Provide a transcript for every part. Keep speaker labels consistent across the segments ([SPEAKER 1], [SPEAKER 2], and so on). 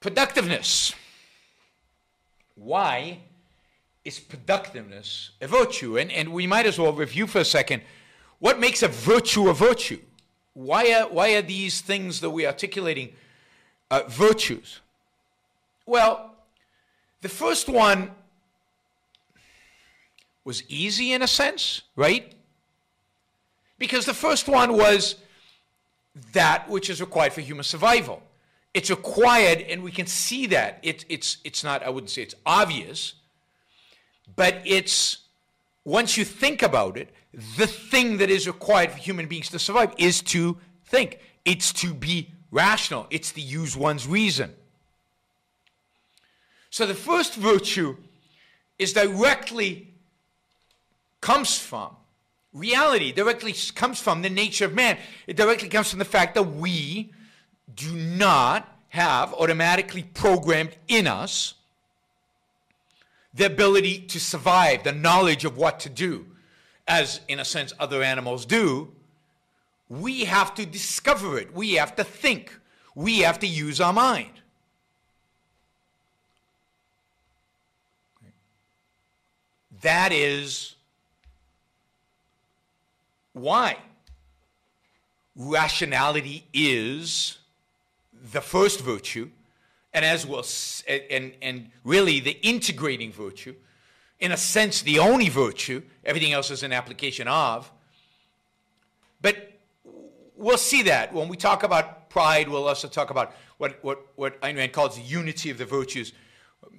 [SPEAKER 1] Productiveness. Why is productiveness a virtue? And, and we might as well review for a second what makes a virtue a virtue. Why are, why are these things that we're articulating uh, virtues? Well, the first one was easy in a sense, right? Because the first one was that which is required for human survival. It's acquired, and we can see that. It, it's, it's not, I wouldn't say it's obvious, but it's, once you think about it, the thing that is required for human beings to survive is to think. It's to be rational. It's to use one's reason. So the first virtue is directly comes from reality, directly comes from the nature of man. It directly comes from the fact that we do not have automatically programmed in us the ability to survive, the knowledge of what to do, as in a sense other animals do. We have to discover it. We have to think. We have to use our mind. That is why rationality is the first virtue, and as well, and, and really the integrating virtue, in a sense, the only virtue, everything else is an application of. But we'll see that when we talk about pride, we'll also talk about what, what, what Ayn Rand calls the unity of the virtues.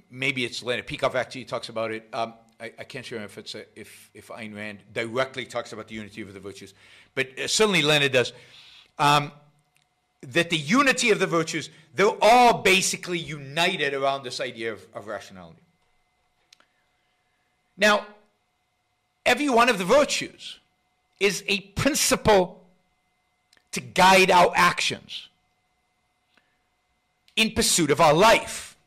[SPEAKER 1] Maybe it's Leonard Peikoff actually talks about it. Um, I, I, can't remember if it's a, if if Ayn Rand directly talks about the unity of the virtues, but uh, certainly Leonard does. Um, that the unity of the virtues, they're all basically united around this idea of, of rationality. Now, every one of the virtues is a principle to guide our actions in pursuit of our life.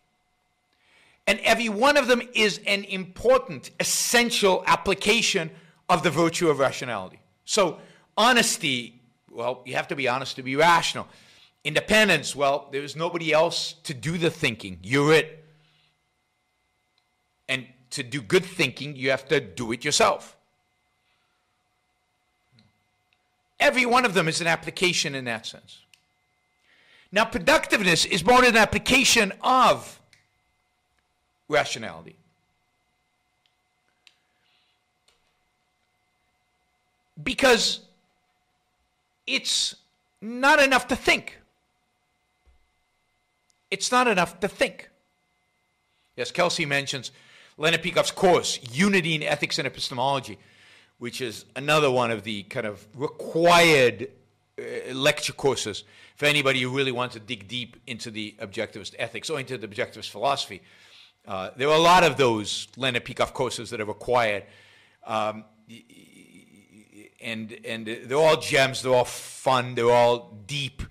[SPEAKER 1] And every one of them is an important, essential application of the virtue of rationality. So, honesty, well, you have to be honest to be rational. Independence, well, there's nobody else to do the thinking. You're it. And to do good thinking, you have to do it yourself. Every one of them is an application in that sense. Now, productiveness is more an application of rationality. Because it's not enough to think. It's not enough to think. Yes, Kelsey mentions Leonard Peikoff's course, Unity in Ethics and Epistemology, which is another one of the kind of required uh, lecture courses for anybody who really wants to dig deep into the objectivist ethics or into the objectivist philosophy. Uh, there are a lot of those Leonard Peikoff courses that are required. Um, and, and they're all gems, they're all fun, they're all deep,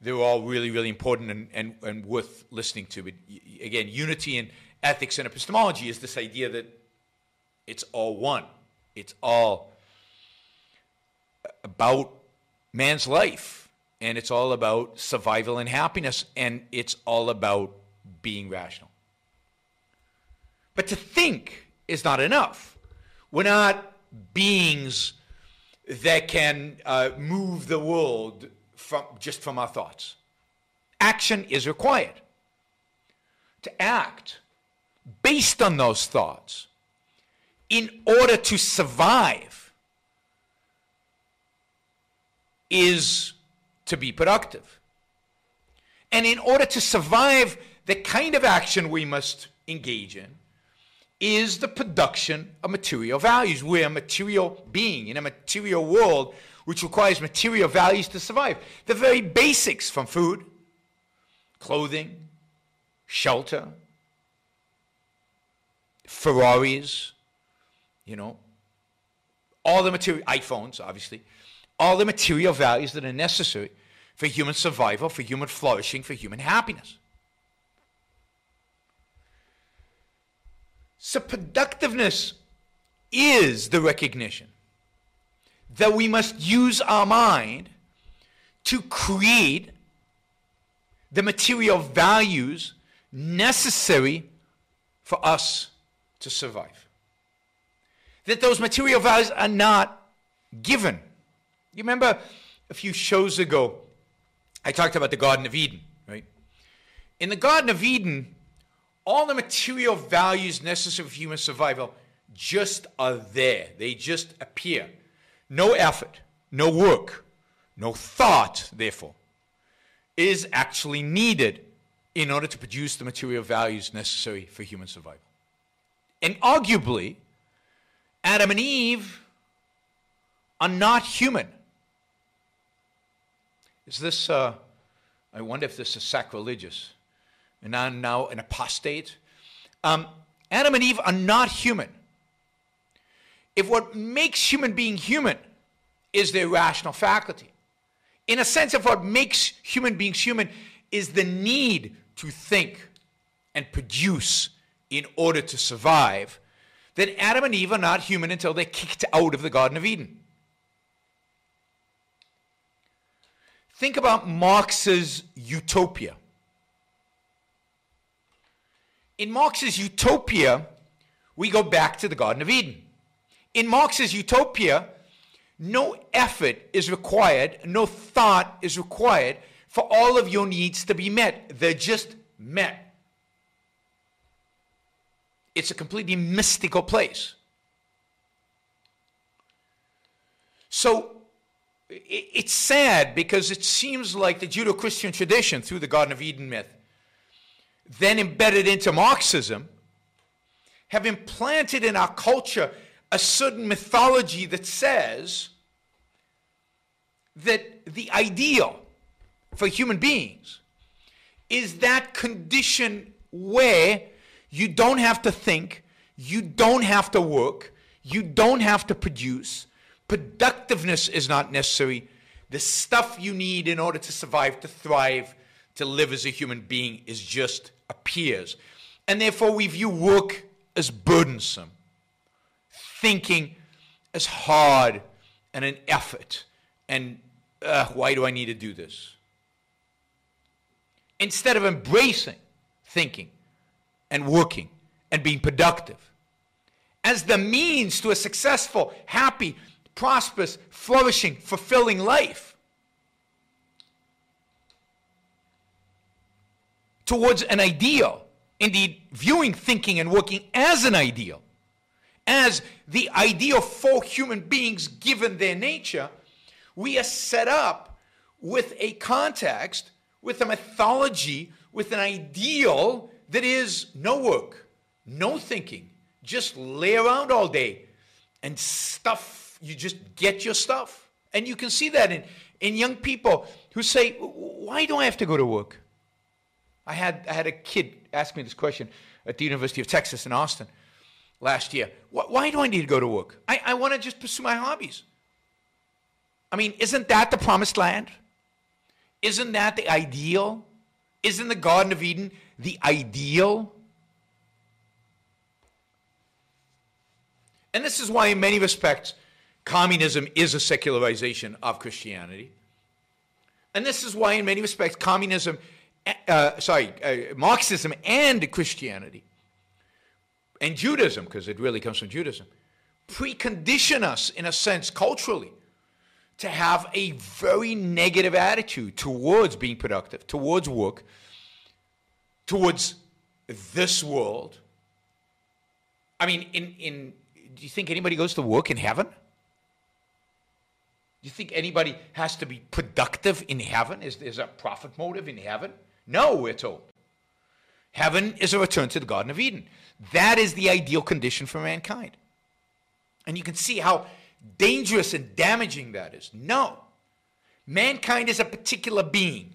[SPEAKER 1] they're all really, really important and, and, and worth listening to. But again, unity and ethics and epistemology is this idea that it's all one, it's all about man's life, and it's all about survival and happiness, and it's all about being rational. But to think is not enough. We're not beings that can uh, move the world from, just from our thoughts. Action is required. To act based on those thoughts in order to survive is to be productive. And in order to survive the kind of action we must engage in, is the production of material values. We're a material being in a material world which requires material values to survive. The very basics from food, clothing, shelter, Ferraris, you know, all the material, iPhones, obviously, all the material values that are necessary for human survival, for human flourishing, for human happiness. So, productiveness is the recognition that we must use our mind to create the material values necessary for us to survive. That those material values are not given. You remember a few shows ago, I talked about the Garden of Eden, right? In the Garden of Eden, all the material values necessary for human survival just are there. They just appear. No effort, no work, no thought, therefore, is actually needed in order to produce the material values necessary for human survival. And arguably, Adam and Eve are not human. Is this, uh, I wonder if this is sacrilegious and I'm now an apostate. Um, Adam and Eve are not human. If what makes human being human is their rational faculty, in a sense, if what makes human beings human is the need to think and produce in order to survive, then Adam and Eve are not human until they're kicked out of the Garden of Eden. Think about Marx's utopia. In Marx's utopia, we go back to the Garden of Eden. In Marx's utopia, no effort is required, no thought is required for all of your needs to be met. They're just met. It's a completely mystical place. So it's sad because it seems like the Judeo Christian tradition through the Garden of Eden myth, then embedded into Marxism, have implanted in our culture a certain mythology that says that the ideal for human beings is that condition where you don't have to think, you don't have to work, you don't have to produce. Productiveness is not necessary. The stuff you need in order to survive, to thrive, to live as a human being is just appears. And therefore, we view work as burdensome, thinking as hard and an effort. And uh, why do I need to do this? Instead of embracing thinking and working and being productive as the means to a successful, happy, prosperous, flourishing, fulfilling life. Towards an ideal, indeed, viewing thinking and working as an ideal, as the ideal for human beings given their nature, we are set up with a context, with a mythology, with an ideal that is no work, no thinking, just lay around all day and stuff, you just get your stuff. And you can see that in, in young people who say, Why do I have to go to work? I had, I had a kid ask me this question at the University of Texas in Austin last year. Why do I need to go to work? I, I want to just pursue my hobbies. I mean, isn't that the promised land? Isn't that the ideal? Isn't the Garden of Eden the ideal? And this is why, in many respects, communism is a secularization of Christianity. And this is why, in many respects, communism, uh, sorry, uh, Marxism and Christianity, and Judaism, because it really comes from Judaism, precondition us, in a sense, culturally, to have a very negative attitude towards being productive, towards work, towards this world. I mean, in, in do you think anybody goes to work in heaven? Do you think anybody has to be productive in heaven? Is there a profit motive in heaven? No, we're told. Heaven is a return to the Garden of Eden. That is the ideal condition for mankind. And you can see how dangerous and damaging that is. No. Mankind is a particular being.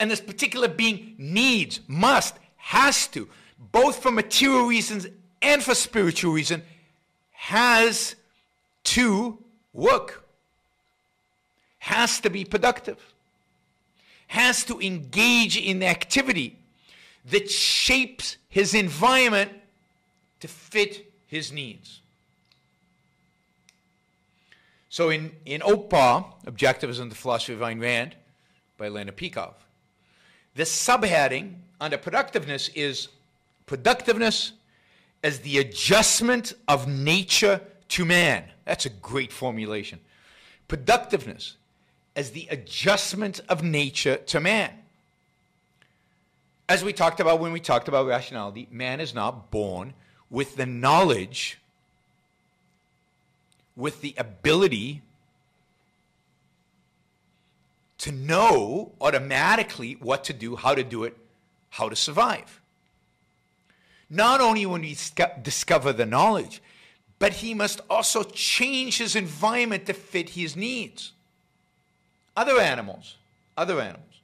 [SPEAKER 1] and this particular being needs, must, has to, both for material reasons and for spiritual reason, has to work, has to be productive, has to engage in activity that shapes his environment to fit his needs. So in, in OPAR, Objectivism, the Philosophy of Ayn Rand, by Leonard Peikoff, the subheading under productiveness is productiveness as the adjustment of nature to man. That's a great formulation. Productiveness as the adjustment of nature to man. As we talked about when we talked about rationality, man is not born with the knowledge, with the ability to know automatically what to do, how to do it, how to survive. Not only when we discover the knowledge, but he must also change his environment to fit his needs. Other animals, other animals,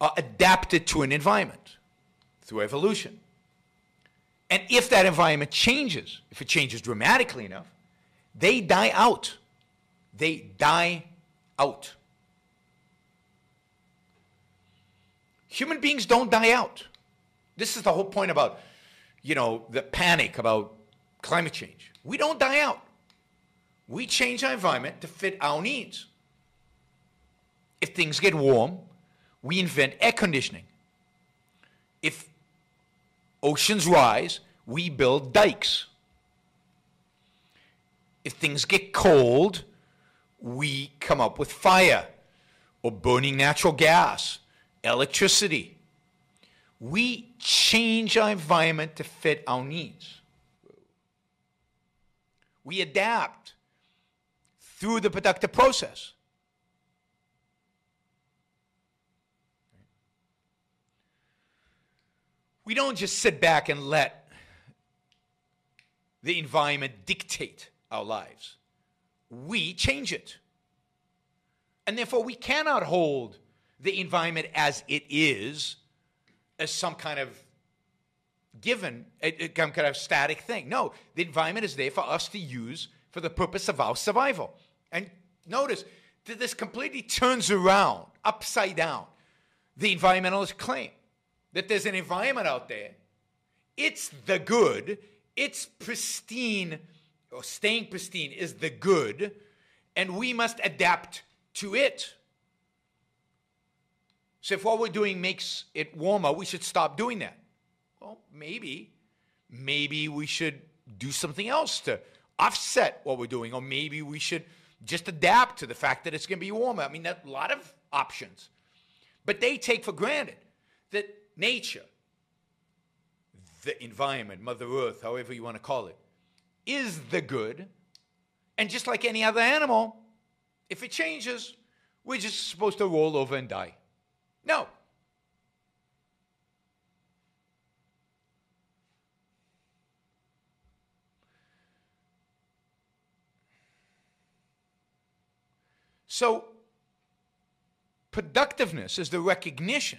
[SPEAKER 1] are adapted to an environment through evolution. And if that environment changes, if it changes dramatically enough, they die out. They die out. Human beings don't die out. This is the whole point about, you know, the panic about climate change. We don't die out. We change our environment to fit our needs. If things get warm, we invent air conditioning. If oceans rise, we build dikes. If things get cold, we come up with fire or burning natural gas, electricity. We change our environment to fit our needs. We adapt through the productive process. We don't just sit back and let the environment dictate our lives we change it. And therefore, we cannot hold the environment as it is as some kind of given, some kind of static thing. No, the environment is there for us to use for the purpose of our survival. And notice that this completely turns around, upside down, the environmentalist claim that there's an environment out there, it's the good, it's pristine or staying pristine is the good, and we must adapt to it. So if what we're doing makes it warmer, we should stop doing that. Well, maybe. Maybe we should do something else to offset what we're doing, or maybe we should just adapt to the fact that it's going to be warmer. I mean, a lot of options. But they take for granted that nature, the environment, Mother Earth, however you want to call it, is the good. And just like any other animal, if it changes, we're just supposed to roll over and die. No. So, productiveness is the recognition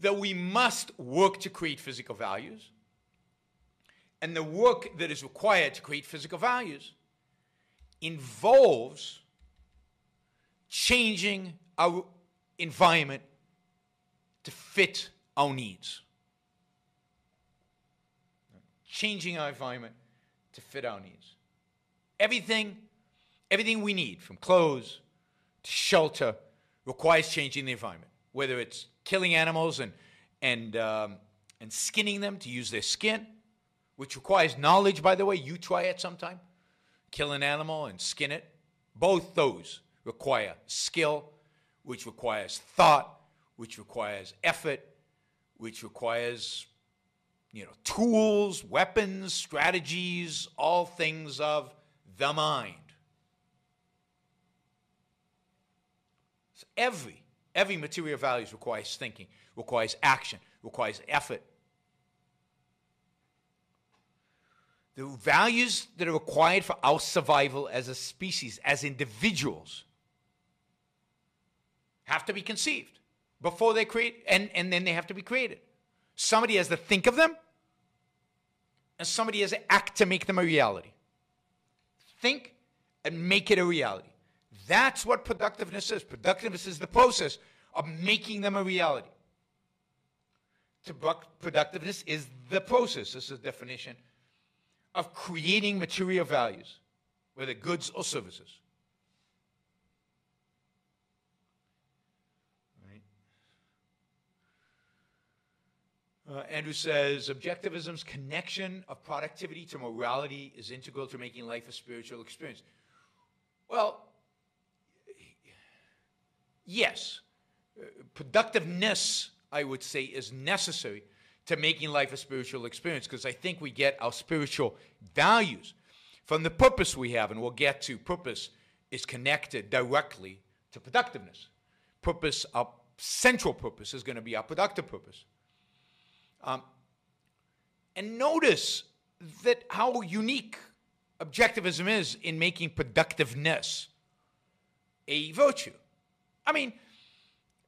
[SPEAKER 1] that we must work to create physical values and the work that is required to create physical values involves changing our environment to fit our needs. Changing our environment to fit our needs. Everything, everything we need, from clothes to shelter, requires changing the environment. Whether it's killing animals and, and, um, and skinning them to use their skin, which requires knowledge, by the way. You try it sometime. Kill an animal and skin it. Both those require skill, which requires thought, which requires effort, which requires you know tools, weapons, strategies, all things of the mind. So every every material values requires thinking, requires action, requires effort, the values that are required for our survival as a species, as individuals, have to be conceived before they create, and, and then they have to be created. Somebody has to think of them, and somebody has to act to make them a reality. Think and make it a reality. That's what productiveness is. Productiveness is the process of making them a reality. To productiveness is the process, this is the definition, of creating material values, whether goods or services. Uh, Andrew says objectivism's connection of productivity to morality is integral to making life a spiritual experience. Well, yes, uh, productiveness, I would say, is necessary to making life a spiritual experience because I think we get our spiritual values from the purpose we have, and we'll get to purpose is connected directly to productiveness. Purpose, our central purpose, is going to be our productive purpose. Um, and notice that how unique objectivism is in making productiveness a virtue. I mean,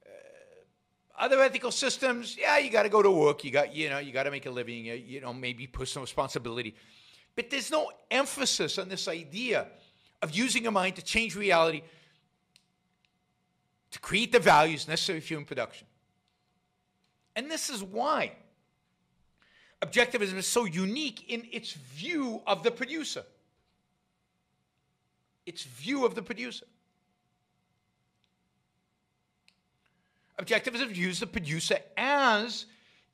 [SPEAKER 1] uh, other ethical systems, yeah, you got to go to work, you got, you know, you got to make a living, you, you know, maybe personal responsibility. But there's no emphasis on this idea of using your mind to change reality, to create the values necessary for human production. And this is why objectivism is so unique in its view of the producer. Its view of the producer. Objectivism views the producer as,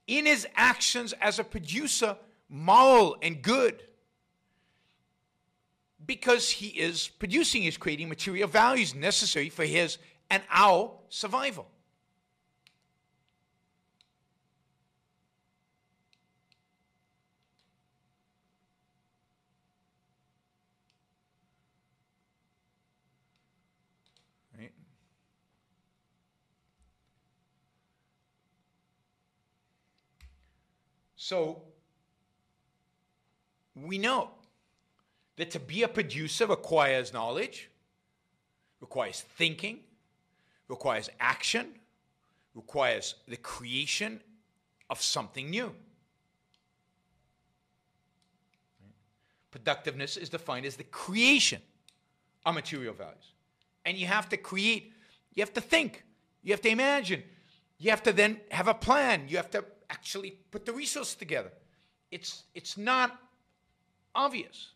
[SPEAKER 1] in his actions as a producer, moral and good. Because he is producing, he's creating material values necessary for his and our survival. So we know that to be a producer requires knowledge, requires thinking, requires action, requires the creation of something new. Productiveness is defined as the creation of material values. And you have to create, you have to think, you have to imagine, you have to then have a plan, you have to actually put the resources together. It's, it's not obvious.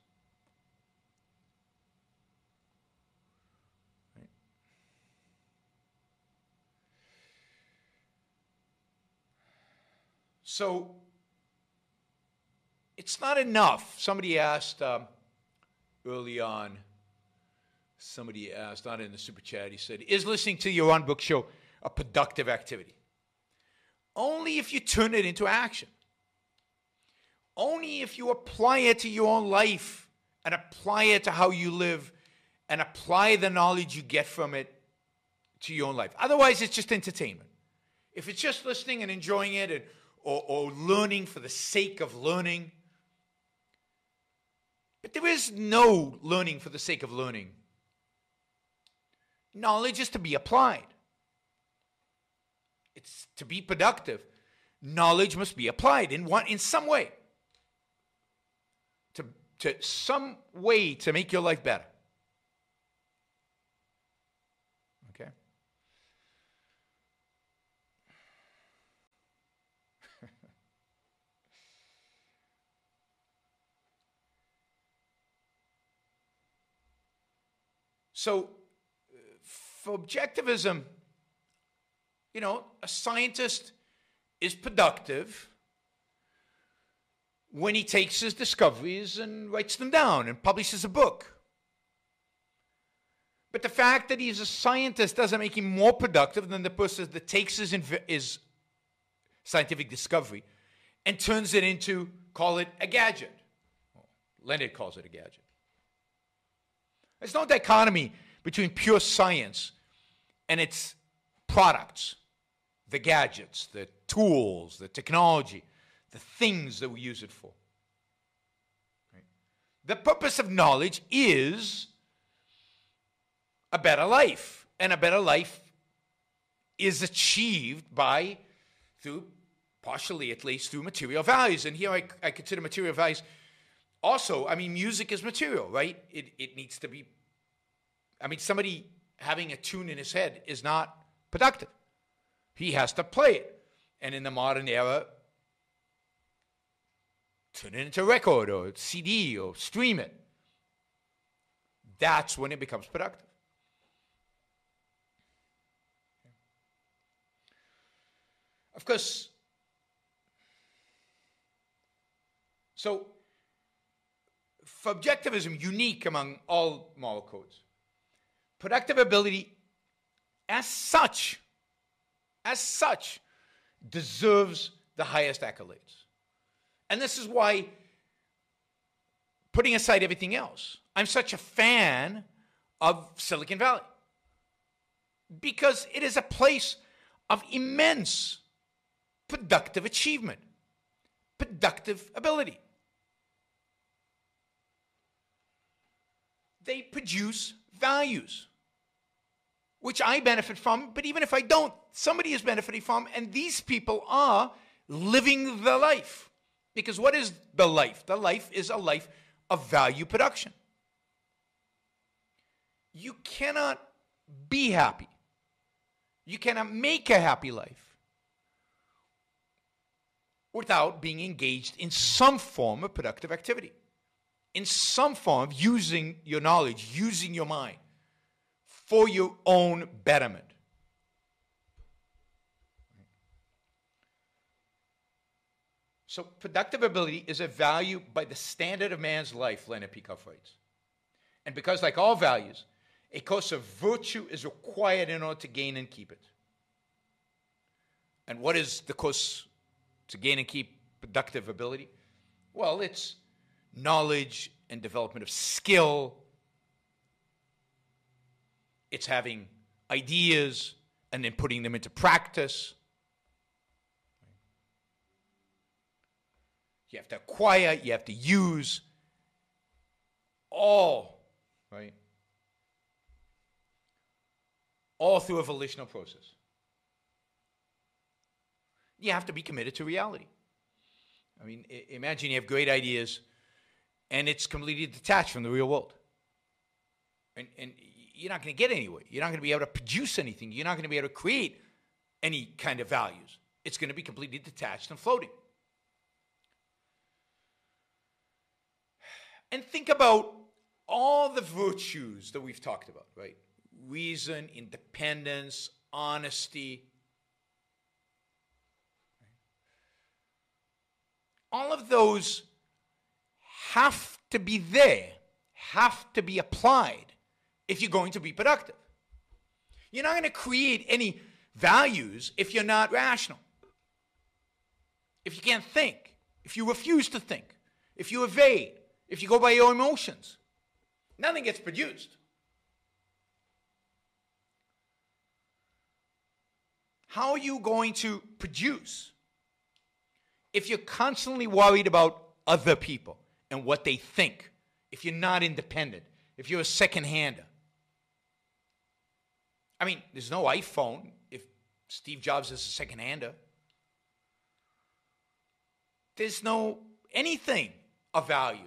[SPEAKER 1] So it's not enough. Somebody asked um, early on, somebody asked, not in the super chat, he said, Is listening to Yaron Brook show a productive activity? Only if you turn it into action. Only if you apply it to your own life and apply it to how you live and apply the knowledge you get from it to your own life. Otherwise, it's just entertainment. If it's just listening and enjoying it and, or, or learning for the sake of learning, but there is no learning for the sake of learning. Knowledge is to be applied. It's to be productive, knowledge must be applied in one in some way. To, to some way to make your life better. Okay? so, uh, for objectivism, you know, a scientist is productive when he takes his discoveries and writes them down and publishes a book. But the fact that he's a scientist doesn't make him more productive than the person that takes his, his scientific discovery and turns it into, call it a gadget. Well, Leonard calls it a gadget. There's no dichotomy between pure science and its products the gadgets, the tools, the technology, the things that we use it for. The purpose of knowledge is a better life. And a better life is achieved by, through, partially at least, through material values. And here I, I consider material values also, I mean, music is material, right? It, it needs to be, I mean, somebody having a tune in his head is not productive. He has to play it. And in the modern era, turn it into record or CD or stream it. That's when it becomes productive. Of course, so for objectivism, unique among all moral codes, productive ability as such, as such, deserves the highest accolades. And this is why, putting aside everything else, I'm such a fan of Silicon Valley. Because it is a place of immense productive achievement, productive ability. They produce values, which I benefit from, but even if I don't, somebody is benefiting from, and these people are living the life. Because what is the life? The life is a life of value production. You cannot be happy. You cannot make a happy life without being engaged in some form of productive activity, in some form of using your knowledge, using your mind for your own betterment. So, productive ability is a value by the standard of man's life, Leonard Peikoff writes. And because, like all values, a course of virtue is required in order to gain and keep it. And what is the course to gain and keep productive ability? Well, it's knowledge and development of skill. It's having ideas and then putting them into practice. You have to acquire, you have to use all, right? All through a volitional process you have to be committed to reality. I mean, imagine you have great ideas and it's completely detached from the real world. And, and you're not going to get anywhere. You're not going to be able to produce anything. You're not going to be able to create any kind of values. It's going to be completely detached and floating. And think about all the virtues that we've talked about, right? Reason, independence, honesty, all of those have to be there, have to be applied if you're going to be productive. You're not going to create any values if you're not rational. If you can't think, if you refuse to think, if you evade, if you go by your emotions, nothing gets produced. How are you going to produce if you're constantly worried about other people and what they think, if you're not independent, if you're a second hander, I mean, there's no iPhone if Steve Jobs is a second hander. There's no anything of value.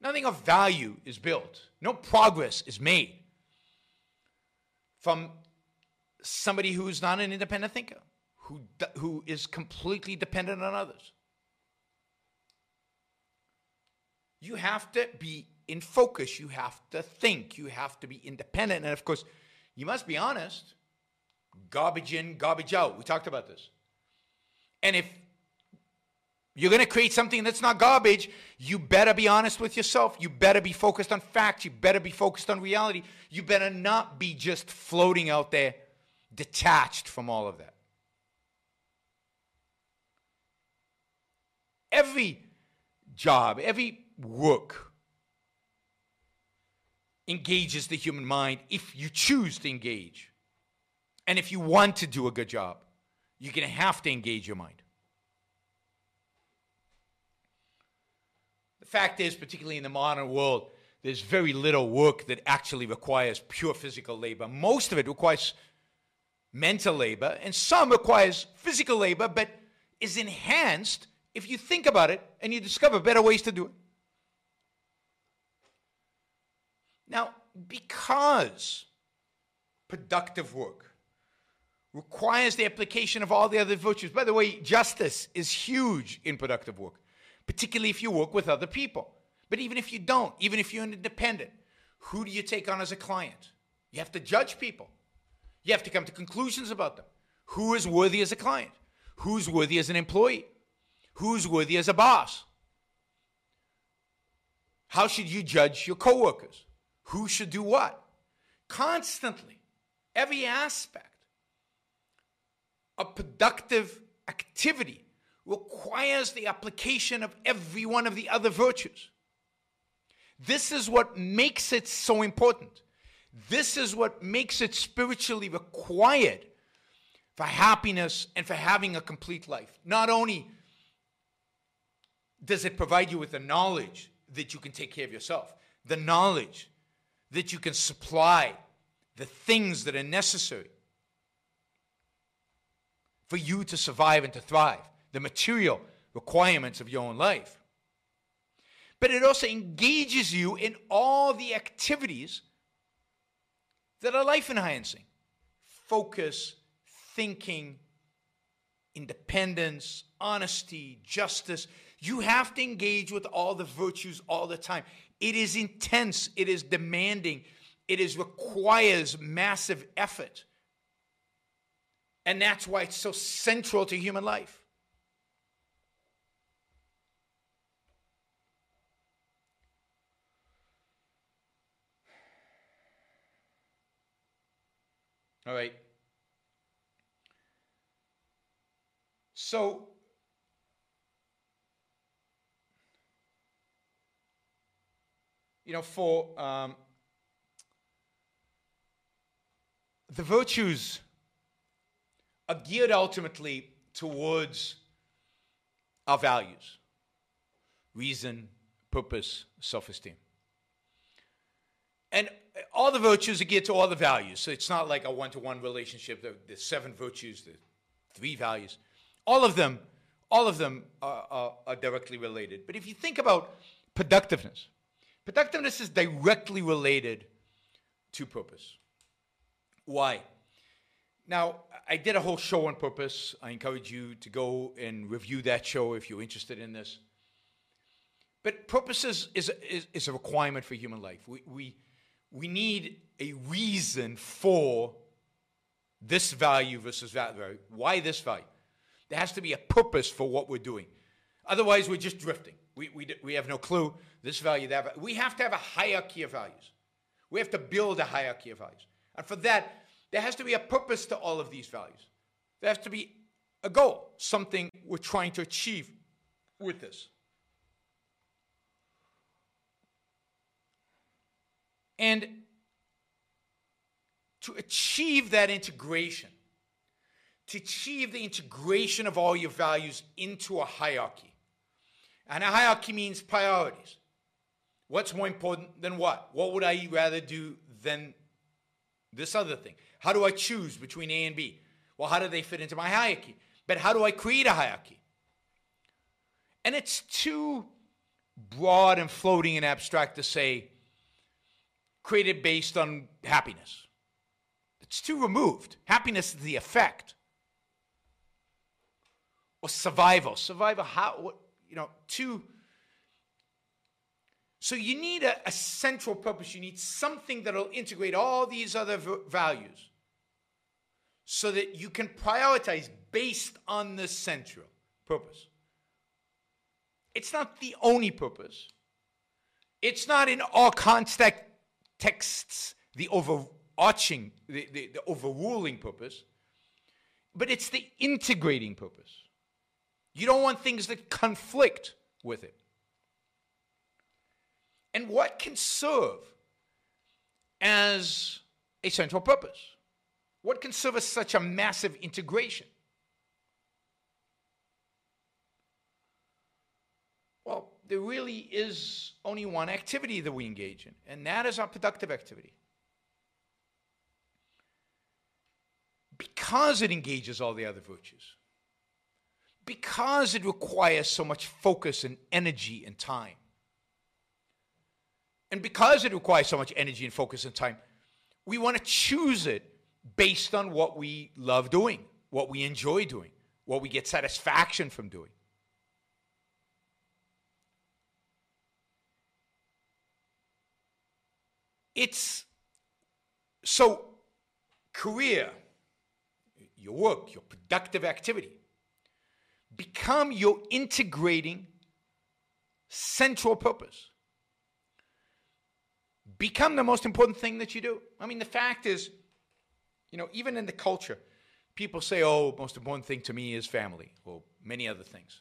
[SPEAKER 1] Nothing of value is built. No progress is made from somebody who's not an independent thinker who, who is completely dependent on others. You have to be in focus. You have to think. You have to be independent. And of course, you must be honest. Garbage in, garbage out. We talked about this. And if you're going to create something that's not garbage, you better be honest with yourself. You better be focused on facts. You better be focused on reality. You better not be just floating out there detached from all of that. Every job, every work engages the human mind if you choose to engage. And if you want to do a good job, you're going to have to engage your mind. The fact is, particularly in the modern world, there's very little work that actually requires pure physical labor. Most of it requires mental labor, and some requires physical labor, but is enhanced if you think about it and you discover better ways to do it. Now, because productive work requires the application of all the other virtues, by the way, justice is huge in productive work, particularly if you work with other people. But even if you don't, even if you're an independent, who do you take on as a client? You have to judge people. You have to come to conclusions about them. Who is worthy as a client? Who's worthy as an employee? Who's worthy as a boss? How should you judge your coworkers? Who should do what? Constantly, every aspect of productive activity requires the application of every one of the other virtues. This is what makes it so important. This is what makes it spiritually required for happiness and for having a complete life. Not only does it provide you with the knowledge that you can take care of yourself, the knowledge that you can supply the things that are necessary for you to survive and to thrive, the material requirements of your own life. But it also engages you in all the activities that are life enhancing focus, thinking, independence, honesty, justice. You have to engage with all the virtues all the time. It is intense, it is demanding, it is requires massive effort. And that's why it's so central to human life. All right. So, you know, for um, the virtues are geared ultimately towards our values reason, purpose, self esteem. And all the virtues are geared to all the values. So it's not like a one to one relationship. The, the, seven virtues, the three values, all of them, all of them are, are, are directly related. But if you think about productiveness, productiveness is directly related to purpose. Why? Now, I did a whole show on purpose. I encourage you to go and review that show if you're interested in this. But purpose is, is, is, a requirement for human life. We, we, we need a reason for this value versus that value. Why this value? There has to be a purpose for what we're doing. Otherwise, we're just drifting. We, we, we have no clue. This value, that value. We have to have a hierarchy of values. We have to build a hierarchy of values. And for that, there has to be a purpose to all of these values. There has to be a goal, something we're trying to achieve with this. And to achieve that integration, to achieve the integration of all your values into a hierarchy. And a hierarchy means priorities. What's more important than what? What would I rather do than this other thing? How do I choose between A and B? Well, how do they fit into my hierarchy? But how do I create a hierarchy? And it's too broad and floating and abstract to say created based on happiness. It's too removed. Happiness is the effect. Or survival. Survival, how, what, you know, too. So you need a, a central purpose. You need something that'll integrate all these other v- values so that you can prioritize based on the central purpose. It's not the only purpose. It's not in all context texts the overarching, the, the, the overruling purpose, but it's the integrating purpose. You don't want things that conflict with it. And what can serve as a central purpose? What can serve as such a massive integration? Well, there really is only one activity that we engage in, and that is our productive activity. because it engages all the other virtues, because it requires so much focus and energy and time, and because it requires so much energy and focus and time, we want to choose it based on what we love doing, what we enjoy doing, what we get satisfaction from doing. It's so career, your work, your productive activity, become your integrating central purpose. Become the most important thing that you do. I mean, the fact is, you know, even in the culture, people say, oh, most important thing to me is family, or many other things.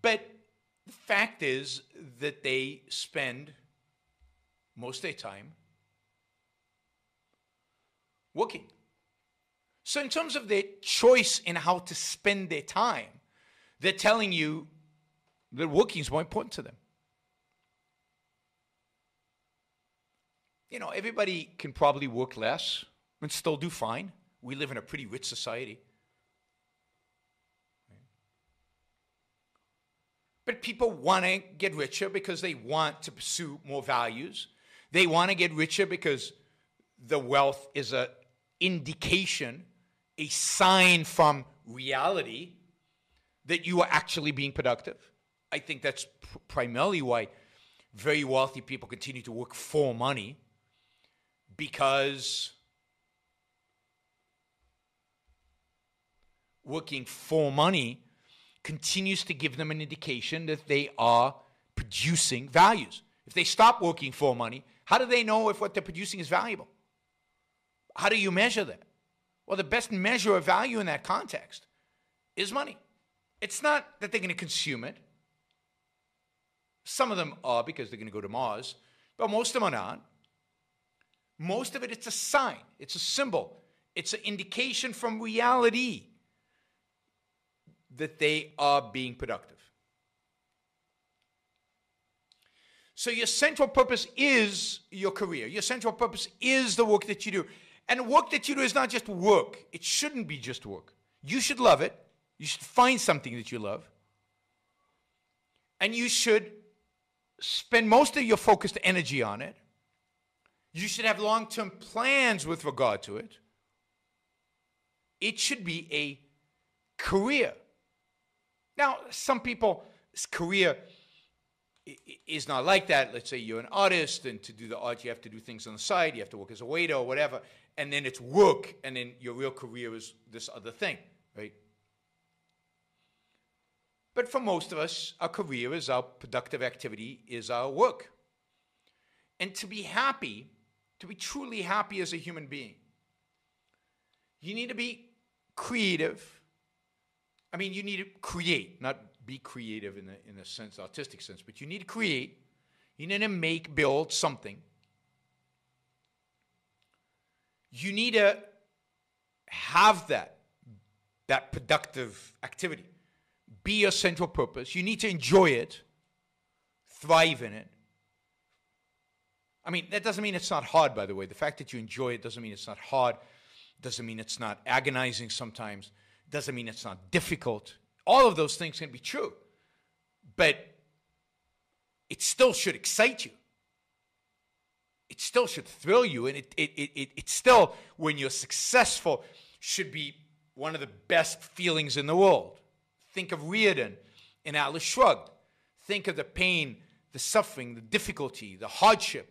[SPEAKER 1] But the fact is that they spend most of their time working. So, in terms of their choice in how to spend their time, they're telling you that working is more important to them. You know, everybody can probably work less and still do fine. We live in a pretty rich society. But people want to get richer because they want to pursue more values. They want to get richer because the wealth is an indication, a sign from reality that you are actually being productive. I think that's pr- primarily why very wealthy people continue to work for money because working for money continues to give them an indication that they are producing values. If they stop working for money, how do they know if what they're producing is valuable? How do you measure that? Well, the best measure of value in that context is money. It's not that they're going to consume it. Some of them are because they're going to go to Mars, but most of them are not. Most of it, it's a sign, it's a symbol, it's an indication from reality that they are being productive. So, your central purpose is your career. Your central purpose is the work that you do. And work that you do is not just work, it shouldn't be just work. You should love it. You should find something that you love. And you should spend most of your focused energy on it. You should have long term plans with regard to it. It should be a career. Now, some people's career is not like that. Let's say you're an artist, and to do the art, you have to do things on the side. You have to work as a waiter or whatever, and then it's work, and then your real career is this other thing, right? But for most of us, our career is our productive activity, is our work. And to be happy, to be truly happy as a human being, you need to be creative I mean, you need to create, not be creative in the in the sense, artistic sense, but you need to create. You need to make, build something. You need to have that that productive activity. Be your central purpose. You need to enjoy it, thrive in it. I mean, that doesn't mean it's not hard, by the way. The fact that you enjoy it doesn't mean it's not hard, doesn't mean it's not agonizing sometimes doesn't mean it's not difficult. All of those things can be true, but it still should excite you. It still should thrill you, and it, it, it, it, still, when you're successful, should be one of the best feelings in the world. Think of Rearden in Atlas Shrugged. Think of the pain, the suffering, the difficulty, the hardship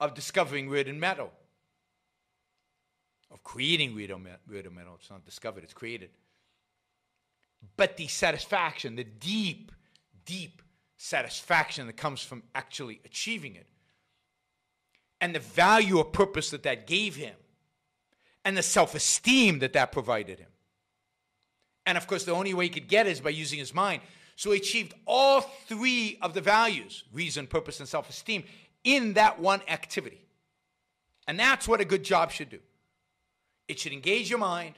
[SPEAKER 1] of discovering Rearden Metal of creating Rearden metal. It's not discovered, it's created. But the satisfaction, the deep, deep satisfaction that comes from actually achieving it, and the value or purpose that that gave him, and the self esteem that that provided him. And of course, the only way he could get it is by using his mind. So he achieved all three of the values reason, purpose, and self esteem in that one activity. And that's what a good job should do. It should engage your mind,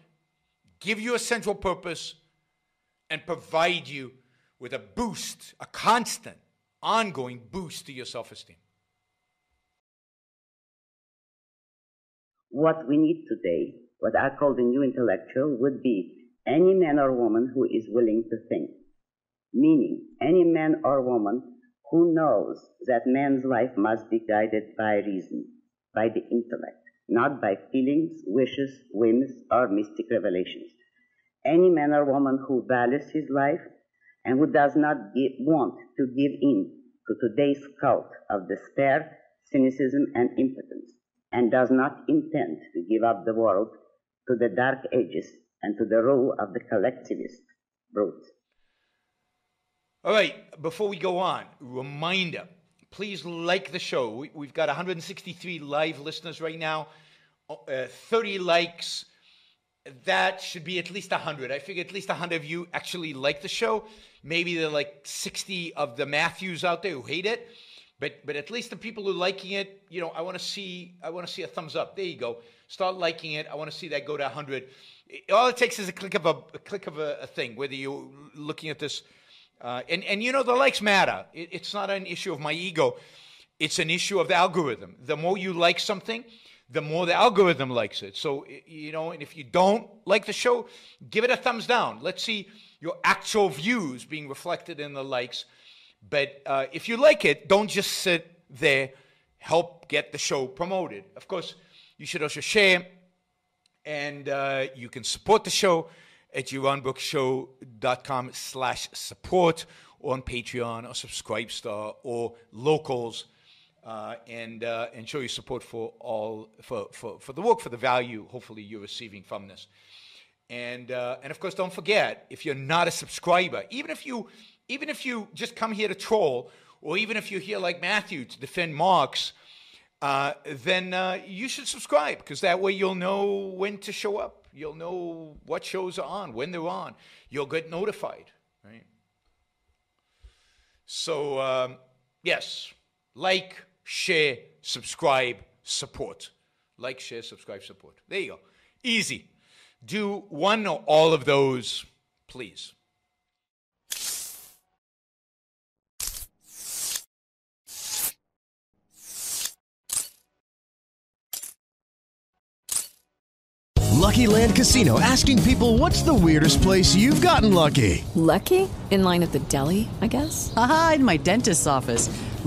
[SPEAKER 1] give you a central purpose, and provide you with a boost, a constant, ongoing boost to your self esteem.
[SPEAKER 2] what we need today, what I call the new intellectual, would be any man or woman who is willing to think. Meaning, any man or woman who knows that man's life must be guided by reason, by the intellect, not by feelings, wishes, whims, or mystic revelations. Any man or woman who values his life and who does not give, want to give in to today's cult of despair, cynicism, and impotence, and does not intend to give up the world to the dark ages and to the rule of the collectivist brute.
[SPEAKER 1] All right, before we go on, reminder please like the show. We, have got 163 live listeners right now, uh, 30 likes. That should be at least 100. I figure at least 100 of you actually like the show. Maybe there are like 60 of the Matthews out there who hate it. But but at least the people who are liking it, you know, I want to see I want to see a thumbs up. There you go. Start liking it. I want to see that go to 100. All it takes is a click of a, a click of a, a, thing. Whether you're looking at this, uh, and and you know the likes matter. It, it's not an issue of my ego. It's an issue of the algorithm. The more you like something, the more the algorithm likes it. So you know, and if you don't like the show, give it a thumbs down. Let's see your actual views being reflected in the likes but uh, if you like it, don't just sit there. Help get the show promoted. Of course, you should also share, and uh, you can support the show at yaronbrookshow.com slash support or on Patreon or Subscribestar or Locals. Uh, and uh, and show your support for all for, for, for the work for the value hopefully you're receiving from this and uh, and of course don't forget if you're not a subscriber even if you even if you just come here to troll, or even if you're here like Matthew to defend Marx, uh, then uh, you should subscribe because that way you'll know when to show up. You'll know what shows are on, when they're on. You'll get notified, right? So, um, yes, like, share, subscribe, support. Like, share, subscribe, support. There you go. Easy. Do one or all of those, please.
[SPEAKER 3] Lucky Land Casino asking people what's the weirdest place you've gotten lucky?
[SPEAKER 4] Lucky? In line at the deli, I guess?
[SPEAKER 5] Aha, in my dentist's office.